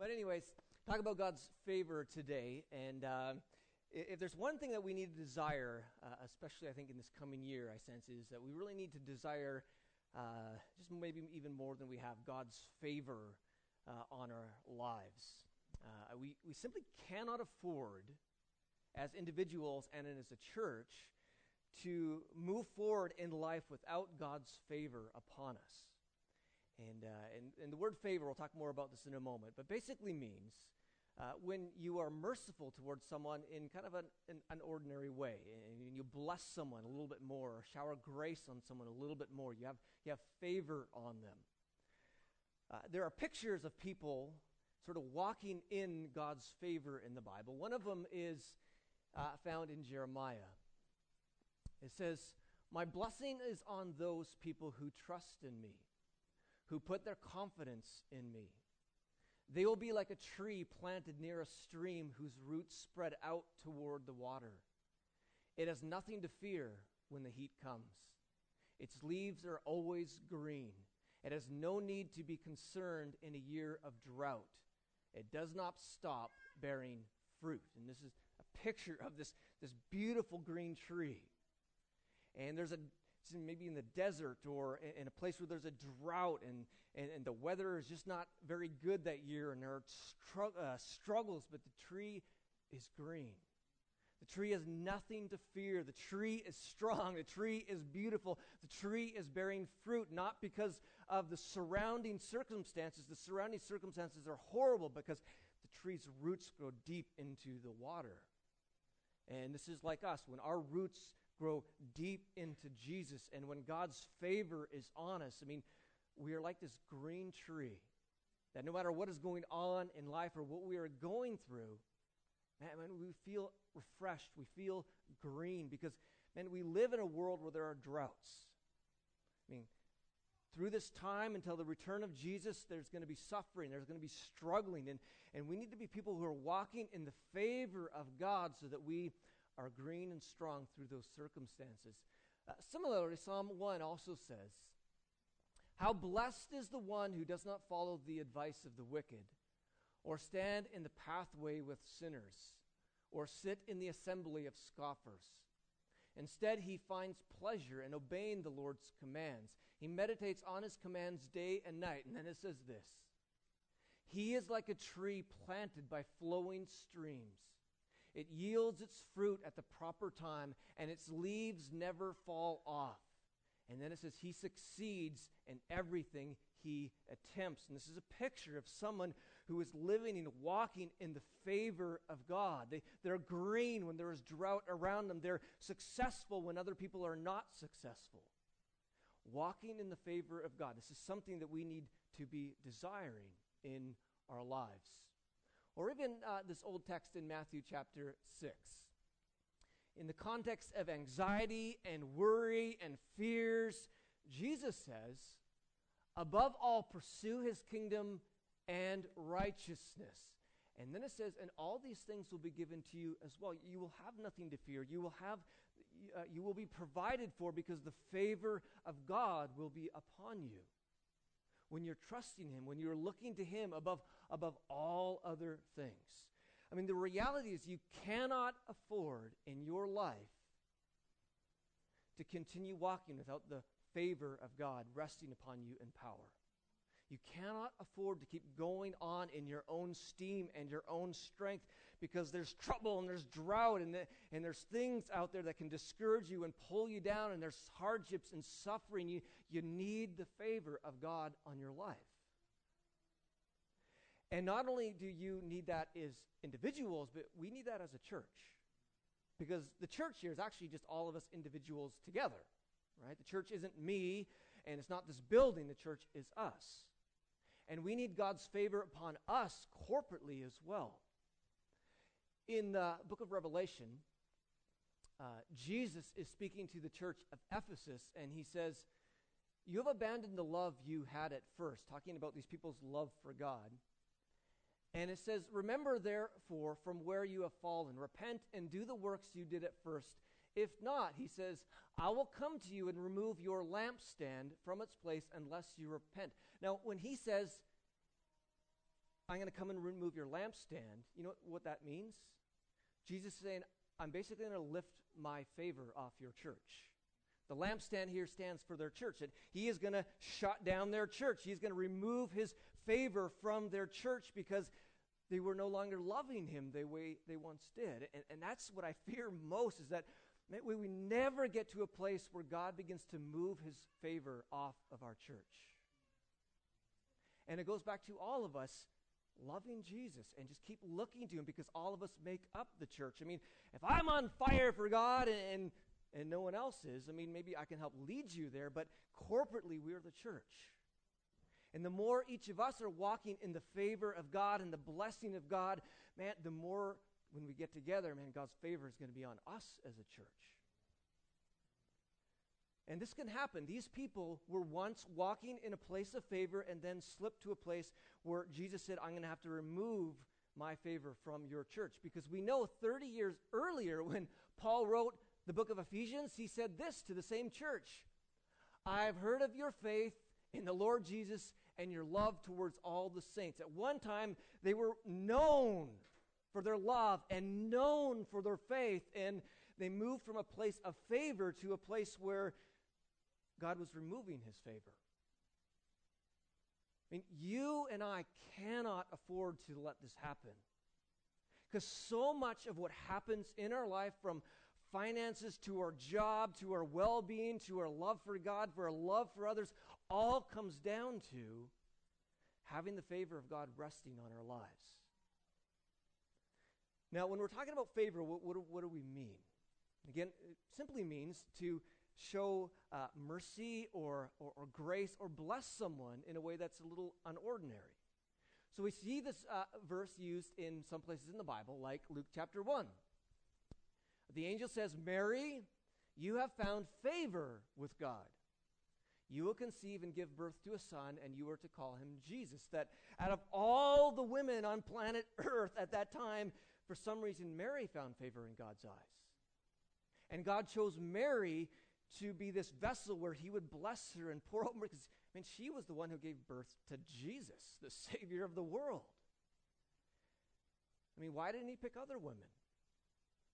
But, anyways, talk about God's favor today. And uh, if there's one thing that we need to desire, uh, especially I think in this coming year, I sense, is that we really need to desire uh, just maybe even more than we have God's favor uh, on our lives. Uh, we, we simply cannot afford, as individuals and as a church, to move forward in life without God's favor upon us. And, uh, and, and the word favor, we'll talk more about this in a moment, but basically means uh, when you are merciful towards someone in kind of an, an, an, ordinary way, and you bless someone a little bit more, or shower grace on someone a little bit more, you have, you have favor on them. Uh, there are pictures of people sort of walking in God's favor in the Bible. One of them is uh, found in Jeremiah. It says, My blessing is on those people who trust in me who put their confidence in me. They will be like a tree planted near a stream whose roots spread out toward the water. It has nothing to fear when the heat comes. Its leaves are always green. It has no need to be concerned in a year of drought. It does not stop bearing fruit. And this is a picture of this, this beautiful green tree. And there's a maybe in the desert or in a place where there's a drought and, and, and the weather is just not very good that year and there are uh, struggles, but the tree is green. The tree has nothing to fear. The tree is strong. The tree is beautiful. The tree is bearing fruit, not because of the surrounding circumstances. The surrounding circumstances are horrible because the tree's roots go deep into the water. And this is like us. When our roots grow deep into Jesus. And when God's favor is on us, I mean, we are like this green tree that no matter what is going on in life or what we are going through, man, man, we feel refreshed. We feel green because, man, we live in a world where there are droughts. I mean, through this time until the return of Jesus, there's going to be suffering, there's going to be struggling, and, and we need to be people who are walking in the favor of God so that we are green and strong through those circumstances. Uh, similarly, Psalm 1 also says, How blessed is the one who does not follow the advice of the wicked, or stand in the pathway with sinners, or sit in the assembly of scoffers. Instead, he finds pleasure in obeying the Lord's commands. He meditates on his commands day and night. And then it says this He is like a tree planted by flowing streams it yields its fruit at the proper time, and its leaves never fall off. And then it says, He succeeds in everything he attempts. And this is a picture of someone who is living and walking in the favor of God. They, they're green when there is drought around them, they're successful when other people are not successful. Walking in the favor of God. This is something that we need to be desiring in our lives. Or even uh, this old text in Matthew chapter 6. In the context of anxiety and worry and fears, Jesus says, above all, pursue his kingdom and righteousness. And then it says, and all these things will be given to you as well. You will have nothing to fear. You will have, uh, you will be provided for because the favor of God will be upon you when you're trusting Him, when you're looking to Him above, above all other things. I mean, the reality is you cannot afford in your life to continue walking without the favor of God resting upon you in power. You cannot afford to keep going on in your own steam and your own strength because there's trouble and there's drought and, the, and there's things out there that can discourage you and pull you down and there's hardships and suffering. You, you need the favor of God on your life. And not only do you need that as individuals, but we need that as a church. Because the church here is actually just all of us individuals together, right? The church isn't me and it's not this building, the church is us. And we need God's favor upon us corporately as well. In the book of Revelation, uh, Jesus is speaking to the church of Ephesus, and he says, You have abandoned the love you had at first, talking about these people's love for God. And it says, Remember therefore from where you have fallen, repent and do the works you did at first. If not, he says, I will come to you and remove your lampstand from its place unless you repent. Now, when he says, I'm going to come and remove your lampstand, you know what that means? Jesus is saying, I'm basically going to lift my favor off your church. The lampstand here stands for their church, and he is going to shut down their church. He's going to remove his favor from their church because they were no longer loving him the way they once did. And, and that's what I fear most is that we, we never get to a place where God begins to move his favor off of our church. And it goes back to all of us loving Jesus and just keep looking to him because all of us make up the church. I mean, if I'm on fire for God and, and no one else is, I mean, maybe I can help lead you there, but corporately, we're the church. And the more each of us are walking in the favor of God and the blessing of God, man, the more when we get together, man, God's favor is going to be on us as a church. And this can happen. These people were once walking in a place of favor and then slipped to a place where Jesus said, I'm going to have to remove my favor from your church. Because we know 30 years earlier, when Paul wrote the book of Ephesians, he said this to the same church I've heard of your faith in the Lord Jesus and your love towards all the saints. At one time, they were known for their love and known for their faith, and they moved from a place of favor to a place where God was removing his favor. I mean, you and I cannot afford to let this happen. Because so much of what happens in our life, from finances to our job to our well being to our love for God, for our love for others, all comes down to having the favor of God resting on our lives. Now, when we're talking about favor, what, what, what do we mean? Again, it simply means to show uh, mercy or, or, or, grace or bless someone in a way that's a little unordinary. So we see this uh, verse used in some places in the Bible, like Luke chapter 1. The angel says, Mary, you have found favor with God. You will conceive and give birth to a son, and you are to call him Jesus. That out of all the women on planet Earth at that time, for some reason, Mary found favor in God's eyes. And God chose Mary to be this vessel where he would bless her and pour out because I mean she was the one who gave birth to Jesus, the savior of the world. I mean, why didn't he pick other women?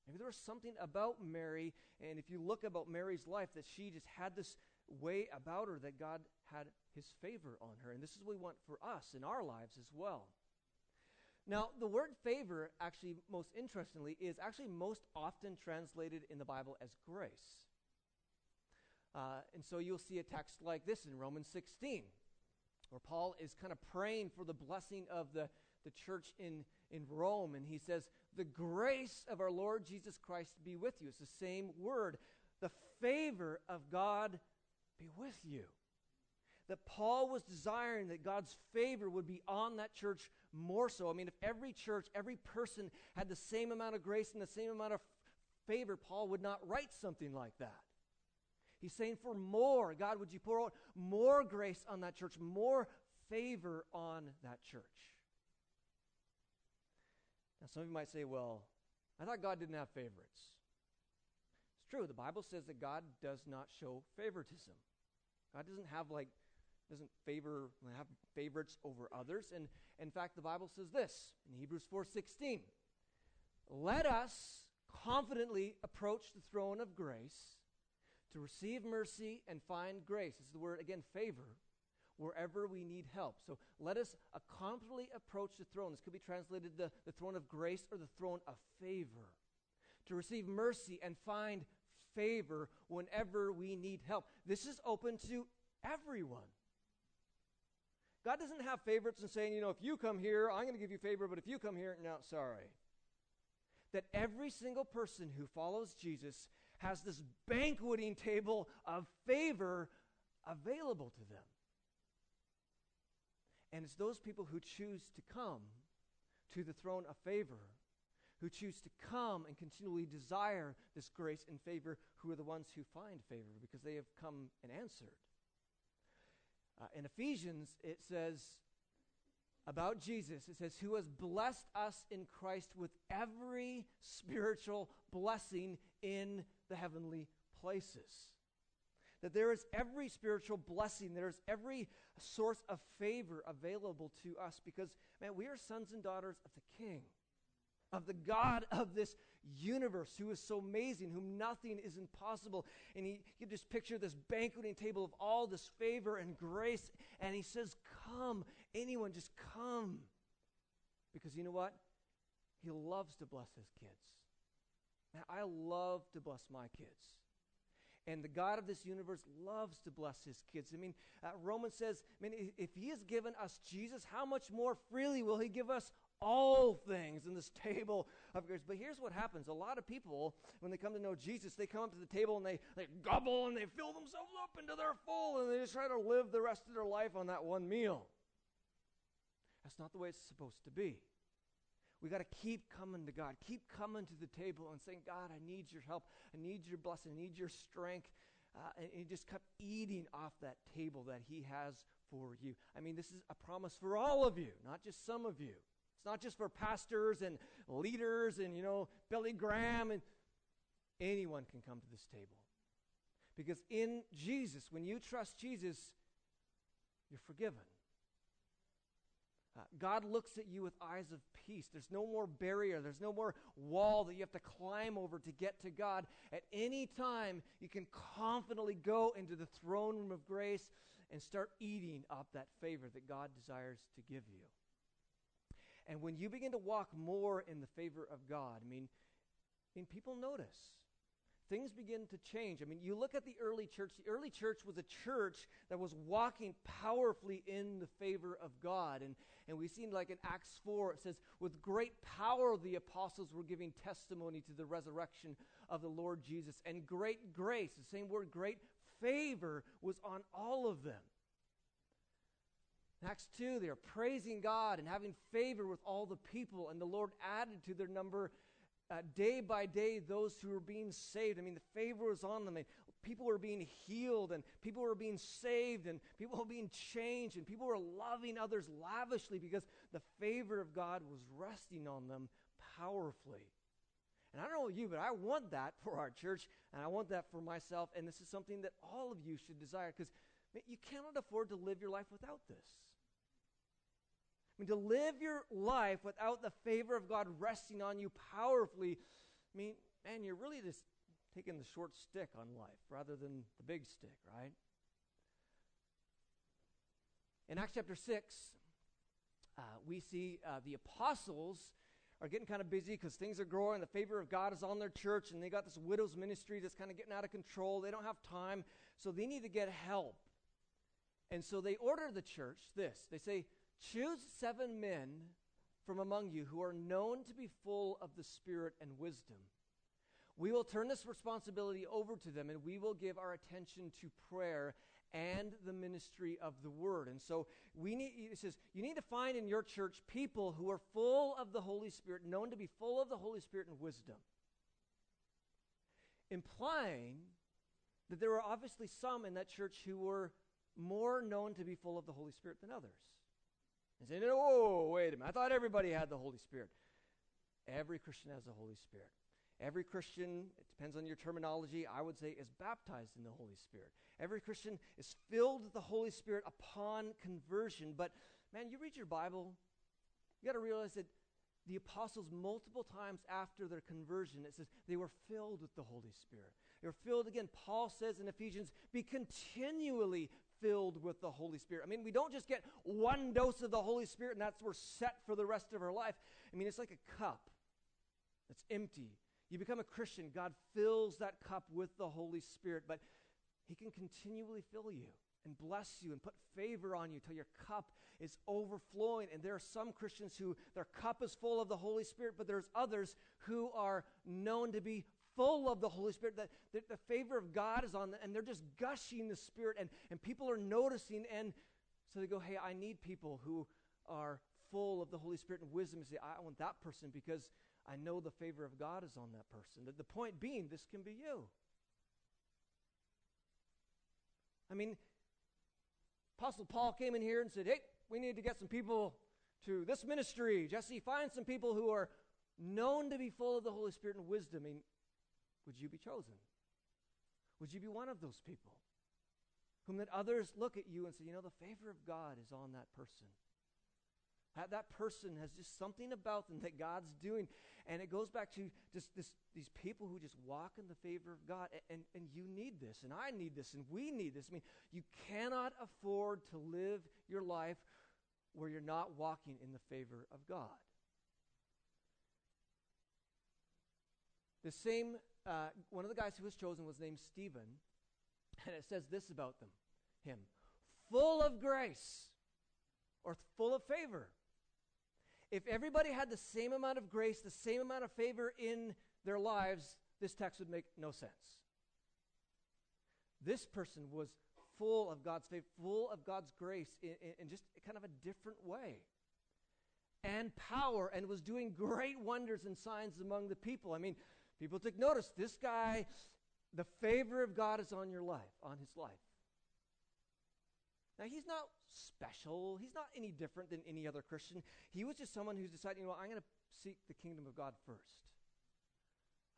Maybe there was something about Mary, and if you look about Mary's life, that she just had this way about her that God had his favor on her. And this is what we want for us in our lives as well. Now, the word favor, actually, most interestingly, is actually most often translated in the Bible as grace. Uh, and so you'll see a text like this in Romans 16, where Paul is kind of praying for the blessing of the, the church in, in Rome. And he says, The grace of our Lord Jesus Christ be with you. It's the same word. The favor of God be with you. That Paul was desiring that God's favor would be on that church more so. I mean, if every church, every person had the same amount of grace and the same amount of favor, Paul would not write something like that. He's saying for more. God, would you pour out more grace on that church, more favor on that church? Now, some of you might say, well, I thought God didn't have favorites. True. The Bible says that God does not show favoritism. God doesn't have like doesn't favor have favorites over others. And in fact, the Bible says this in Hebrews 4:16. Let us confidently approach the throne of grace to receive mercy and find grace. This is the word, again, favor, wherever we need help. So let us confidently approach the throne. This could be translated the, the throne of grace or the throne of favor. To receive mercy and find favor whenever we need help. This is open to everyone. God doesn't have favorites and saying, you know, if you come here, I'm going to give you favor, but if you come here, no, sorry. That every single person who follows Jesus has this banqueting table of favor available to them. And it's those people who choose to come to the throne of favor, who choose to come and continually desire this grace and favor, who are the ones who find favor because they have come and answered. Uh, in Ephesians, it says, about Jesus. It says, Who has blessed us in Christ with every spiritual blessing in the heavenly places. that there is every spiritual blessing, there is every source of favor available to us because, man, we are sons and daughters of the King, of the God of this universe who is so amazing, whom nothing is impossible. And he, you just picture this banqueting table of all this favor and grace, and he says, Come, anyone, just come. Because you know what? He loves to bless his kids. Man, I love to bless my kids. And the God of this universe loves to bless his kids. I mean, uh, Romans says, I mean, if he has given us Jesus, how much more freely will he give us all things in this table of grace? But here's what happens a lot of people, when they come to know Jesus, they come up to the table and they, they gobble and they fill themselves up into their full and they just try to live the rest of their life on that one meal. That's not the way it's supposed to be. We got to keep coming to God. Keep coming to the table and saying, God, I need your help. I need your blessing. I need your strength. Uh, and he just kept eating off that table that he has for you. I mean, this is a promise for all of you, not just some of you. Not just for pastors and leaders and, you know, Billy Graham and anyone can come to this table. Because in Jesus, when you trust Jesus, you're forgiven. Uh, God looks at you with eyes of peace. There's no more barrier, there's no more wall that you have to climb over to get to God. At any time, you can confidently go into the throne room of grace and start eating up that favor that God desires to give you. And when you begin to walk more in the favor of God, I mean, I mean people notice things begin to change. I mean, you look at the early church, the early church was a church that was walking powerfully in the favor of God. And, and we see like in Acts 4, it says, with great power the apostles were giving testimony to the resurrection of the Lord Jesus. And great grace, the same word, great favor was on all of them. In Acts 2, they are praising God and having favor with all the people, and the Lord added to their number uh, day by day those who were being saved. I mean, the favor was on them. People were being healed, and people were being saved, and people were being changed, and people were loving others lavishly because the favor of God was resting on them powerfully. And I don't know you, but I want that for our church, and I want that for myself. And this is something that all of you should desire because you cannot afford to live your life without this. I mean, to live your life without the favor of God resting on you powerfully, I mean, man, you're really just taking the short stick on life rather than the big stick, right? In Acts chapter 6, uh, we see uh, the apostles are getting kind of busy because things are growing. The favor of God is on their church, and they got this widow's ministry that's kind of getting out of control. They don't have time, so they need to get help. And so they order the church this they say, Choose seven men from among you who are known to be full of the Spirit and wisdom. We will turn this responsibility over to them and we will give our attention to prayer and the ministry of the word. And so we need it says you need to find in your church people who are full of the Holy Spirit, known to be full of the Holy Spirit and wisdom. Implying that there were obviously some in that church who were more known to be full of the Holy Spirit than others. And say, "Oh, wait a minute. I thought everybody had the Holy Spirit. Every Christian has the Holy Spirit. Every Christian, it depends on your terminology, I would say, is baptized in the Holy Spirit. Every Christian is filled with the Holy Spirit upon conversion. But, man, you read your Bible, you got to realize that the apostles, multiple times after their conversion, it says they were filled with the Holy Spirit. They were filled again. Paul says in Ephesians, be continually filled with the Holy Spirit. I mean, we don't just get one dose of the Holy Spirit and that's we're set for the rest of our life. I mean, it's like a cup that's empty. You become a Christian, God fills that cup with the Holy Spirit, but He can continually fill you and bless you and put favor on you till your cup is overflowing. And there are some Christians who their cup is full of the Holy Spirit, but there's others who are known to be full of the Holy Spirit, that, that the favor of God is on them, and they're just gushing the Spirit, and, and people are noticing. And so they go, Hey, I need people who are full of the Holy Spirit and wisdom and say, I want that person because I know the favor of God is on that person. The, the point being, this can be you. I mean, Apostle Paul came in here and said, Hey, we need to get some people to this ministry. Jesse, find some people who are known to be full of the Holy Spirit and wisdom. Would you be chosen? Would you be one of those people? whom that others look at you and say, you know, the favor of God is on that person. That, that person has just something about them that God's doing. And it goes back to just this, these people who just walk in the favor of God. And, and you need this, and I need this, and we need this. I mean, you cannot afford to live your life where you're not walking in the favor of God. The same, uh, one of the guys who was chosen was named Stephen. And it says this about them, him full of grace or full of favor. If everybody had the same amount of grace, the same amount of favor in their lives, this text would make no sense. This person was full of God's favor, full of God's grace in, in, in just kind of a different way. And power, and was doing great wonders and signs among the people. I mean, people took notice. This guy the favor of God is on your life, on his life. Now, he's not special. He's not any different than any other Christian. He was just someone who's decided, you know, I'm going to seek the kingdom of God first.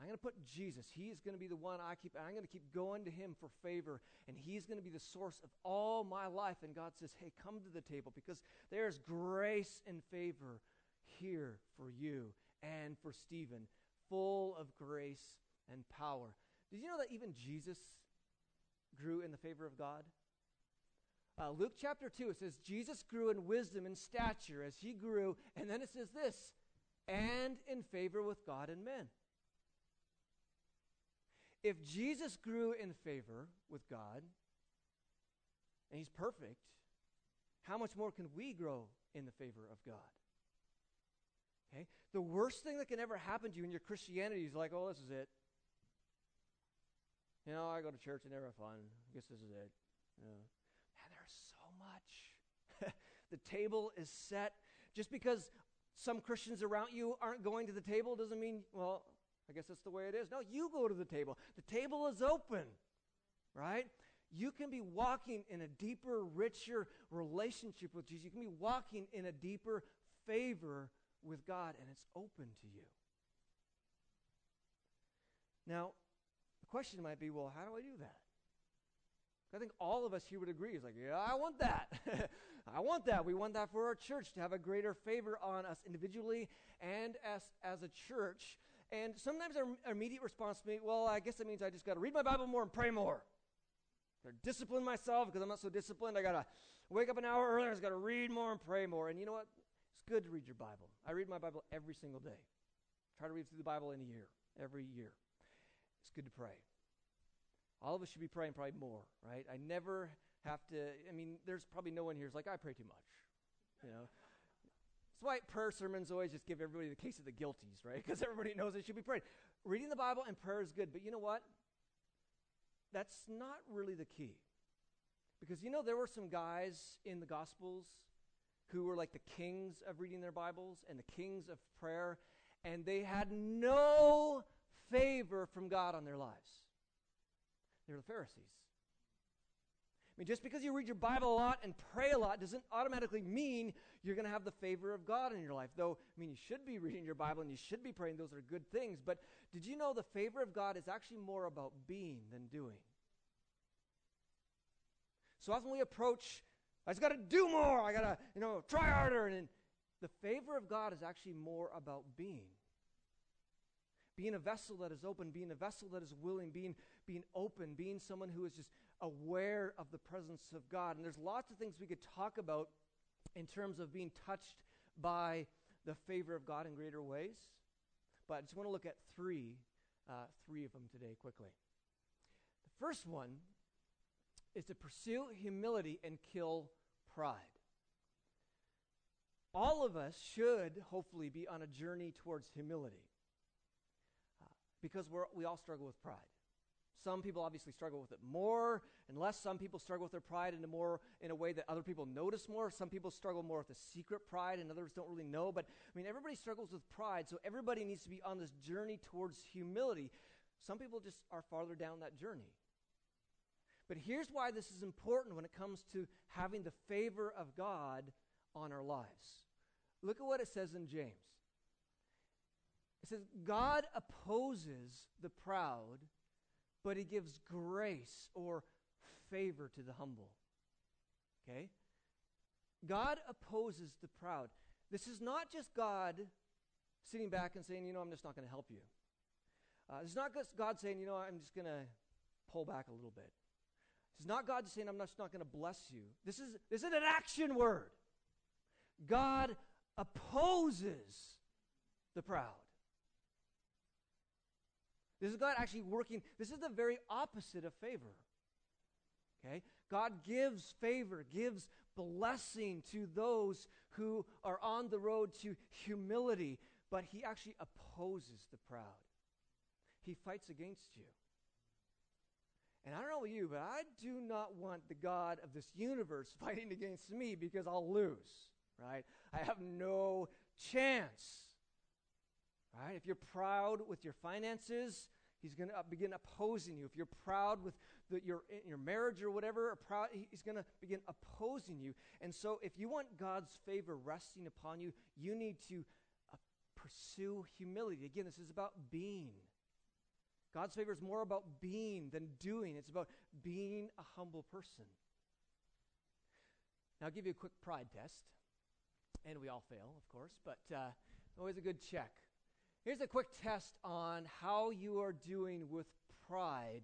I'm going to put Jesus. He is going to be the one I keep. I'm going to keep going to him for favor, and he's going to be the source of all my life. And God says, hey, come to the table because there's grace and favor here for you and for Stephen, full of grace and power. Did you know that even Jesus grew in the favor of God? Uh, Luke chapter 2, it says, Jesus grew in wisdom and stature as he grew. And then it says this, and in favor with God and men. If Jesus grew in favor with God, and he's perfect, how much more can we grow in the favor of God? Okay? The worst thing that can ever happen to you in your Christianity is like, oh, this is it. You know, I go to church and never have fun. I guess this is it. You know. Man, there's so much. the table is set. Just because some Christians around you aren't going to the table doesn't mean, well, I guess that's the way it is. No, you go to the table. The table is open, right? You can be walking in a deeper, richer relationship with Jesus. You can be walking in a deeper favor with God, and it's open to you. Now, the question might be, well, how do I do that? I think all of us here would agree. It's like, yeah, I want that. I want that. We want that for our church to have a greater favor on us individually and as, as a church. And sometimes our, our immediate response to me, well, I guess that means I just got to read my Bible more and pray more. To discipline myself because I'm not so disciplined. I got to wake up an hour earlier. I got to read more and pray more. And you know what? Good to read your Bible. I read my Bible every single day. Try to read through the Bible in a year, every year. It's good to pray. All of us should be praying probably more, right? I never have to, I mean, there's probably no one here who's like, I pray too much, you know? That's why prayer sermons always just give everybody the case of the guilties, right? Because everybody knows they should be praying. Reading the Bible and prayer is good, but you know what? That's not really the key. Because you know, there were some guys in the Gospels who were like the kings of reading their Bibles and the kings of prayer, and they had no favor from God on their lives. They were the Pharisees. I mean, just because you read your Bible a lot and pray a lot doesn't automatically mean you're going to have the favor of God in your life. Though, I mean, you should be reading your Bible and you should be praying. Those are good things. But did you know the favor of God is actually more about being than doing? So often we approach, I just got to do more. I got to, you know, try harder. And the favor of God is actually more about being being a vessel that is open, being a vessel that is willing, being, being open, being someone who is just aware of the presence of God. And there's lots of things we could talk about in terms of being touched by the favor of God in greater ways. But I just want to look at three, uh, three of them today quickly. The first one is to pursue humility and kill pride. All of us should hopefully be on a journey towards humility uh, because we're, we all struggle with pride. Some people obviously struggle with it more and less. Some people struggle with their pride in a more in a way that other people notice more. Some people struggle more with a secret pride, and others don't really know. But I mean, everybody struggles with pride, so everybody needs to be on this journey towards humility. Some people just are farther down that journey. But here's why this is important when it comes to having the favor of God on our lives. Look at what it says in James. It says, God opposes the proud, but he gives grace or favor to the humble. Okay? God opposes the proud. This is not just God sitting back and saying, you know, I'm just not going to help you. Uh, it's not just God saying, you know, I'm just going to pull back a little bit. It's not God just saying, I'm just not going to bless you. This is, this is an action word. God opposes the proud. This is God actually working. This is the very opposite of favor. Okay? God gives favor, gives blessing to those who are on the road to humility, but he actually opposes the proud. He fights against you. And I don't know about you, but I do not want the God of this universe fighting against me because I'll lose, right? I have no chance. Right? If you're proud with your finances, he's going to begin opposing you. If you're proud with the, your, your marriage or whatever, or proud, he's going to begin opposing you. And so, if you want God's favor resting upon you, you need to uh, pursue humility. Again, this is about being. God's favor is more about being than doing, it's about being a humble person. Now, I'll give you a quick pride test. And we all fail, of course, but uh, always a good check. Here's a quick test on how you are doing with pride.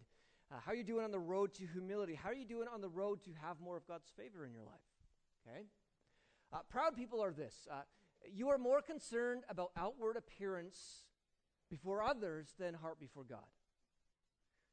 Uh, how are you doing on the road to humility? How are you doing on the road to have more of God's favor in your life? Okay? Uh, proud people are this uh, you are more concerned about outward appearance before others than heart before God.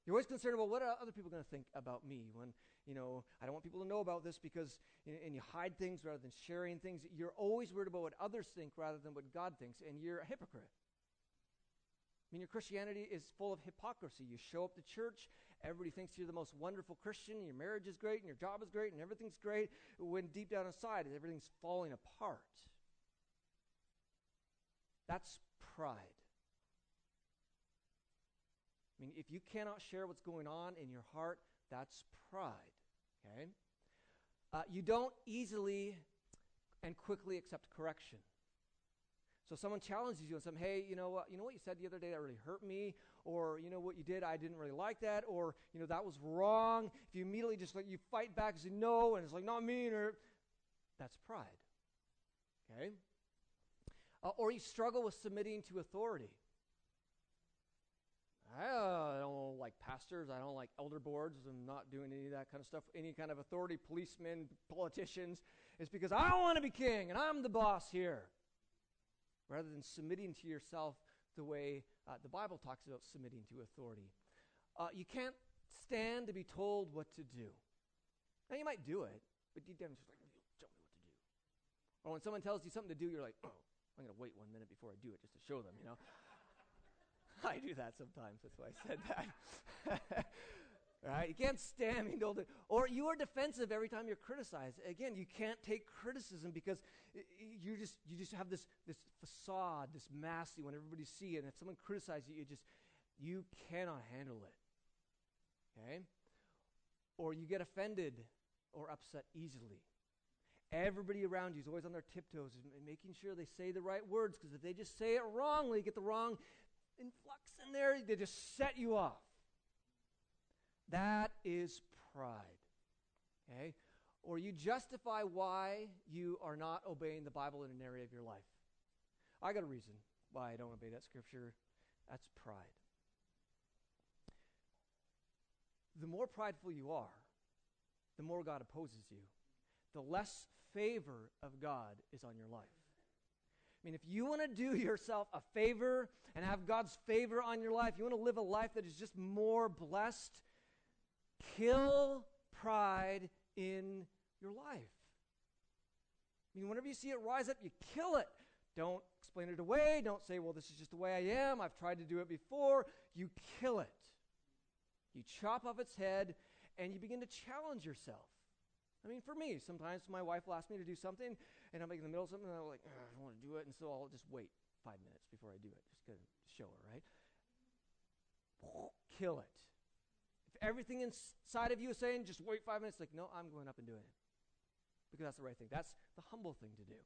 You're always concerned about what are other people going to think about me when, you know, I don't want people to know about this because, and you hide things rather than sharing things. You're always worried about what others think rather than what God thinks, and you're a hypocrite. I mean, your Christianity is full of hypocrisy. You show up to church, everybody thinks you're the most wonderful Christian, your marriage is great, and your job is great, and everything's great, when deep down inside, everything's falling apart. That's pride. I mean, if you cannot share what's going on in your heart, that's pride. Okay? Uh, you don't easily and quickly accept correction. So someone challenges you and says, "Hey, you know what? You know what you said the other day that really hurt me, or you know what you did, I didn't really like that, or you know that was wrong." If you immediately just like you fight back and say no, and it's like not me, or that's pride. Okay. Uh, or you struggle with submitting to authority. I uh, don't like pastors. I don't like elder boards. I'm not doing any of that kind of stuff. Any kind of authority, policemen, politicians. It's because I want to be king and I'm the boss here. Rather than submitting to yourself the way uh, the Bible talks about submitting to authority. Uh, you can't stand to be told what to do. Now, you might do it, but deep down, it's just like, tell me what to do. Or when someone tells you something to do, you're like, oh, I'm going to wait one minute before I do it just to show them, you know? I do that sometimes. That's why I said that. right? You can't stand being told. Or you are defensive every time you're criticized. Again, you can't take criticism because you just you just have this this facade, this mask you want everybody to see, and if someone criticizes you, you just you cannot handle it. Okay? Or you get offended or upset easily. Everybody around you is always on their tiptoes, making sure they say the right words, because if they just say it wrongly, get the wrong influx in there, they just set you off. That is pride. Okay? Or you justify why you are not obeying the Bible in an area of your life. I got a reason why I don't obey that scripture. That's pride. The more prideful you are, the more God opposes you, the less favor of God is on your life. I mean, if you want to do yourself a favor and have God's favor on your life, you want to live a life that is just more blessed, kill pride in your life. I mean, whenever you see it rise up, you kill it. Don't explain it away. Don't say, well, this is just the way I am. I've tried to do it before. You kill it. You chop off its head and you begin to challenge yourself. I mean, for me, sometimes my wife will ask me to do something, and I'm like in the middle of something, and I'm like, I don't want to do it, and so I'll just wait five minutes before I do it, just to show her, right? Kill it. If everything inside of you is saying, just wait five minutes, like, no, I'm going up and doing it. Because that's the right thing. That's the humble thing to do.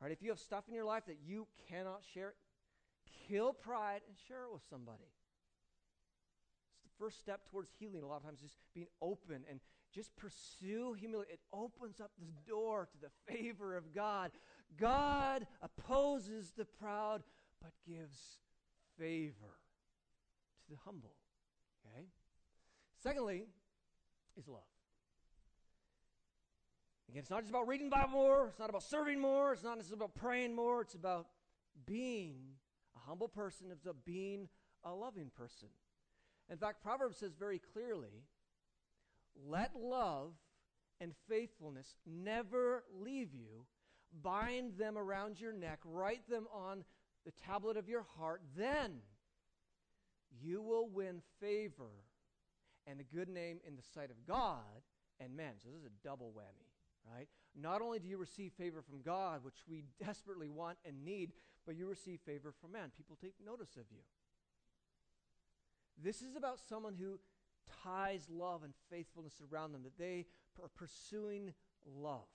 All right, if you have stuff in your life that you cannot share, kill pride and share it with somebody. It's the first step towards healing a lot of times just being open and just pursue humility. It opens up this door to the favor of God. God opposes the proud, but gives favor to the humble. Okay? Secondly, is love. Again, it's not just about reading the Bible more, it's not about serving more, it's not just about praying more, it's about being a humble person, it's about being a loving person. In fact, Proverbs says very clearly let love and faithfulness never leave you. Bind them around your neck, write them on the tablet of your heart. Then you will win favor and a good name in the sight of God and men. So this is a double whammy, right? Not only do you receive favor from God, which we desperately want and need, but you receive favor from man. People take notice of you. This is about someone who ties love and faithfulness around them, that they are pursuing love.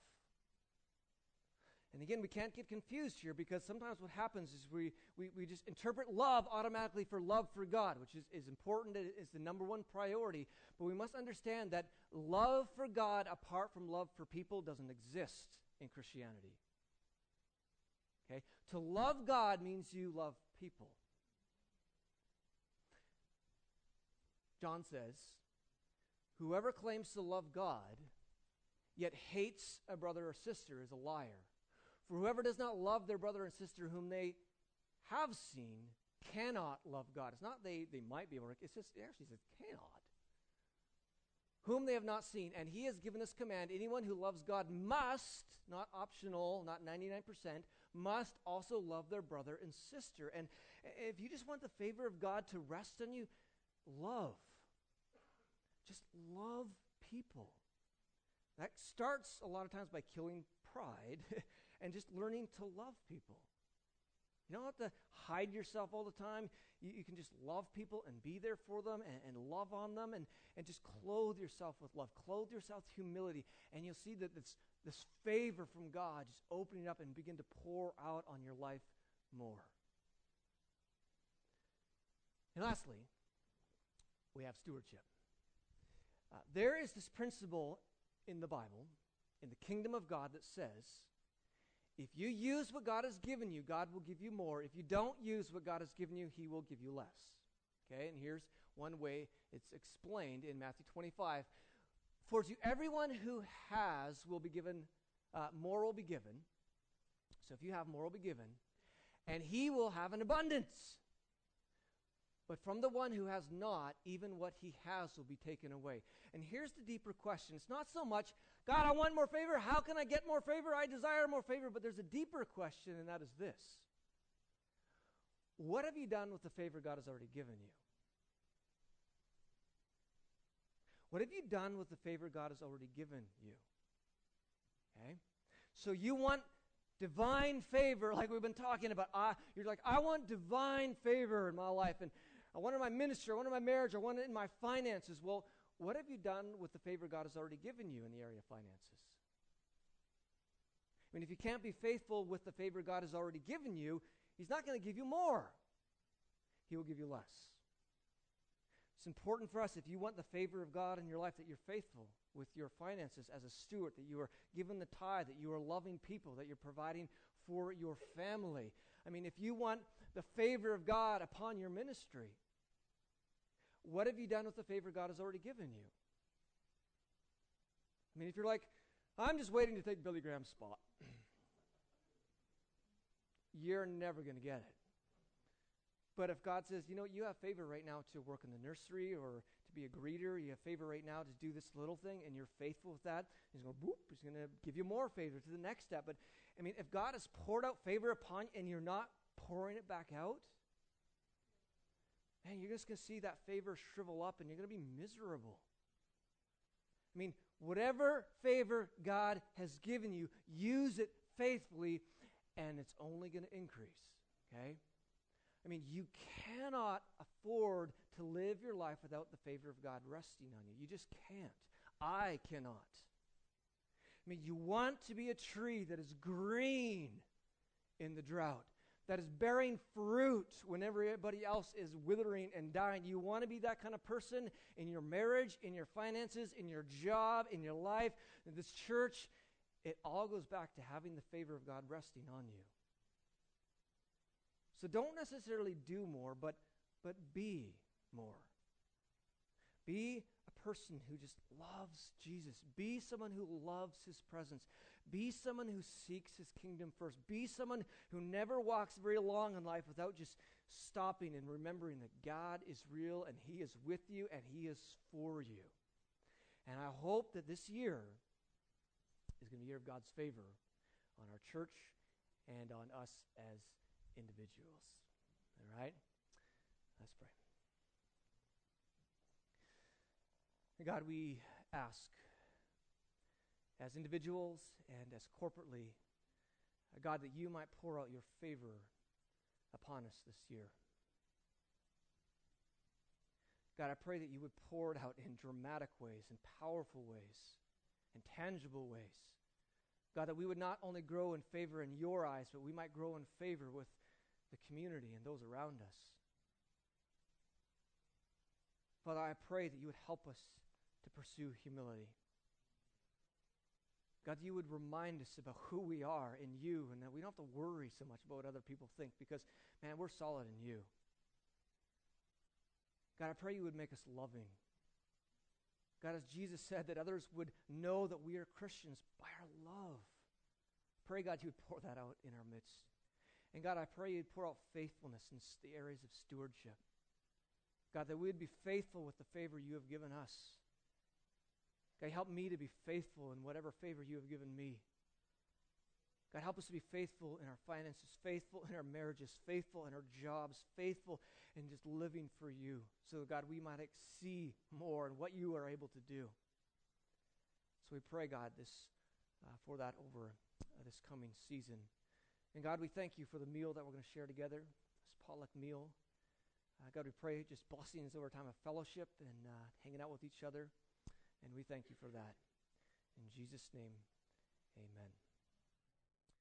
And again, we can't get confused here because sometimes what happens is we, we, we just interpret love automatically for love for God, which is, is important, it is the number one priority. But we must understand that love for God apart from love for people doesn't exist in Christianity. Okay? To love God means you love people. John says, Whoever claims to love God, yet hates a brother or sister, is a liar. For whoever does not love their brother and sister whom they have seen cannot love God. It's not they, they might be able to, it's just, it actually says cannot. Whom they have not seen. And he has given this command anyone who loves God must, not optional, not 99%, must also love their brother and sister. And if you just want the favor of God to rest on you, love. Just love people. That starts a lot of times by killing pride and just learning to love people. You don't have to hide yourself all the time. You, you can just love people and be there for them and, and, love on them and, and just clothe yourself with love. Clothe yourself with humility. And you'll see that this, this favor from God just opening up and begin to pour out on your life more. And lastly, we have stewardship. Uh, there is this principle in the Bible, in the kingdom of God, that says if you use what God has given you, God will give you more. If you don't use what God has given you, He will give you less. Okay, and here's one way it's explained in Matthew 25. For to everyone who has will be given, uh, more will be given. So if you have, more will be given. And he will have an abundance. But from the one who has not, even what he has will be taken away. And here's the deeper question it's not so much, God, I want more favor. How can I get more favor? I desire more favor. But there's a deeper question, and that is this What have you done with the favor God has already given you? What have you done with the favor God has already given you? Okay? So you want divine favor, like we've been talking about. Uh, you're like, I want divine favor in my life. And I want it in my ministry, I want it in my marriage, I want it in my finances. Well, what have you done with the favor God has already given you in the area of finances? I mean, if you can't be faithful with the favor God has already given you, He's not going to give you more. He will give you less. It's important for us, if you want the favor of God in your life, that you're faithful with your finances as a steward, that you are given the tithe, that you are loving people, that you're providing for your family. I mean, if you want the favor of God upon your ministry, what have you done with the favor God has already given you? I mean, if you're like, I'm just waiting to take Billy Graham's spot, you're never going to get it. But if God says, you know, you have favor right now to work in the nursery or to be a greeter, you have favor right now to do this little thing, and you're faithful with that, He's going to boop, He's going to give you more favor to the next step. But I mean, if God has poured out favor upon you and you're not pouring it back out, man, you're just going to see that favor shrivel up and you're going to be miserable. I mean, whatever favor God has given you, use it faithfully, and it's only going to increase. Okay? I mean, you cannot afford to live your life without the favor of God resting on you. You just can't. I cannot. I mean, you want to be a tree that is green in the drought that is bearing fruit when everybody else is withering and dying. You want to be that kind of person in your marriage, in your finances, in your job, in your life, in this church. It all goes back to having the favor of God resting on you. So don't necessarily do more, but, but be more. Be a person who just loves Jesus. Be someone who loves his presence. Be someone who seeks his kingdom first. Be someone who never walks very long in life without just stopping and remembering that God is real and he is with you and he is for you. And I hope that this year is going to be a year of God's favor on our church and on us as individuals. All right? Let's pray. God, we ask as individuals and as corporately, uh, God, that you might pour out your favor upon us this year. God, I pray that you would pour it out in dramatic ways, in powerful ways, in tangible ways. God, that we would not only grow in favor in your eyes, but we might grow in favor with the community and those around us. Father, I pray that you would help us to pursue humility. God, you would remind us about who we are in you and that we don't have to worry so much about what other people think because, man, we're solid in you. God, I pray you would make us loving. God, as Jesus said, that others would know that we are Christians by our love. Pray, God, you would pour that out in our midst. And God, I pray you'd pour out faithfulness in the areas of stewardship. God, that we would be faithful with the favor you have given us. God, help me to be faithful in whatever favor you have given me. God, help us to be faithful in our finances, faithful in our marriages, faithful in our jobs, faithful in just living for you. So, God, we might see more in what you are able to do. So we pray, God, this uh, for that over uh, this coming season. And God, we thank you for the meal that we're going to share together, this potluck meal. Uh, God, we pray just blessings over time of fellowship and uh, hanging out with each other. And we thank you for that. In Jesus' name, amen.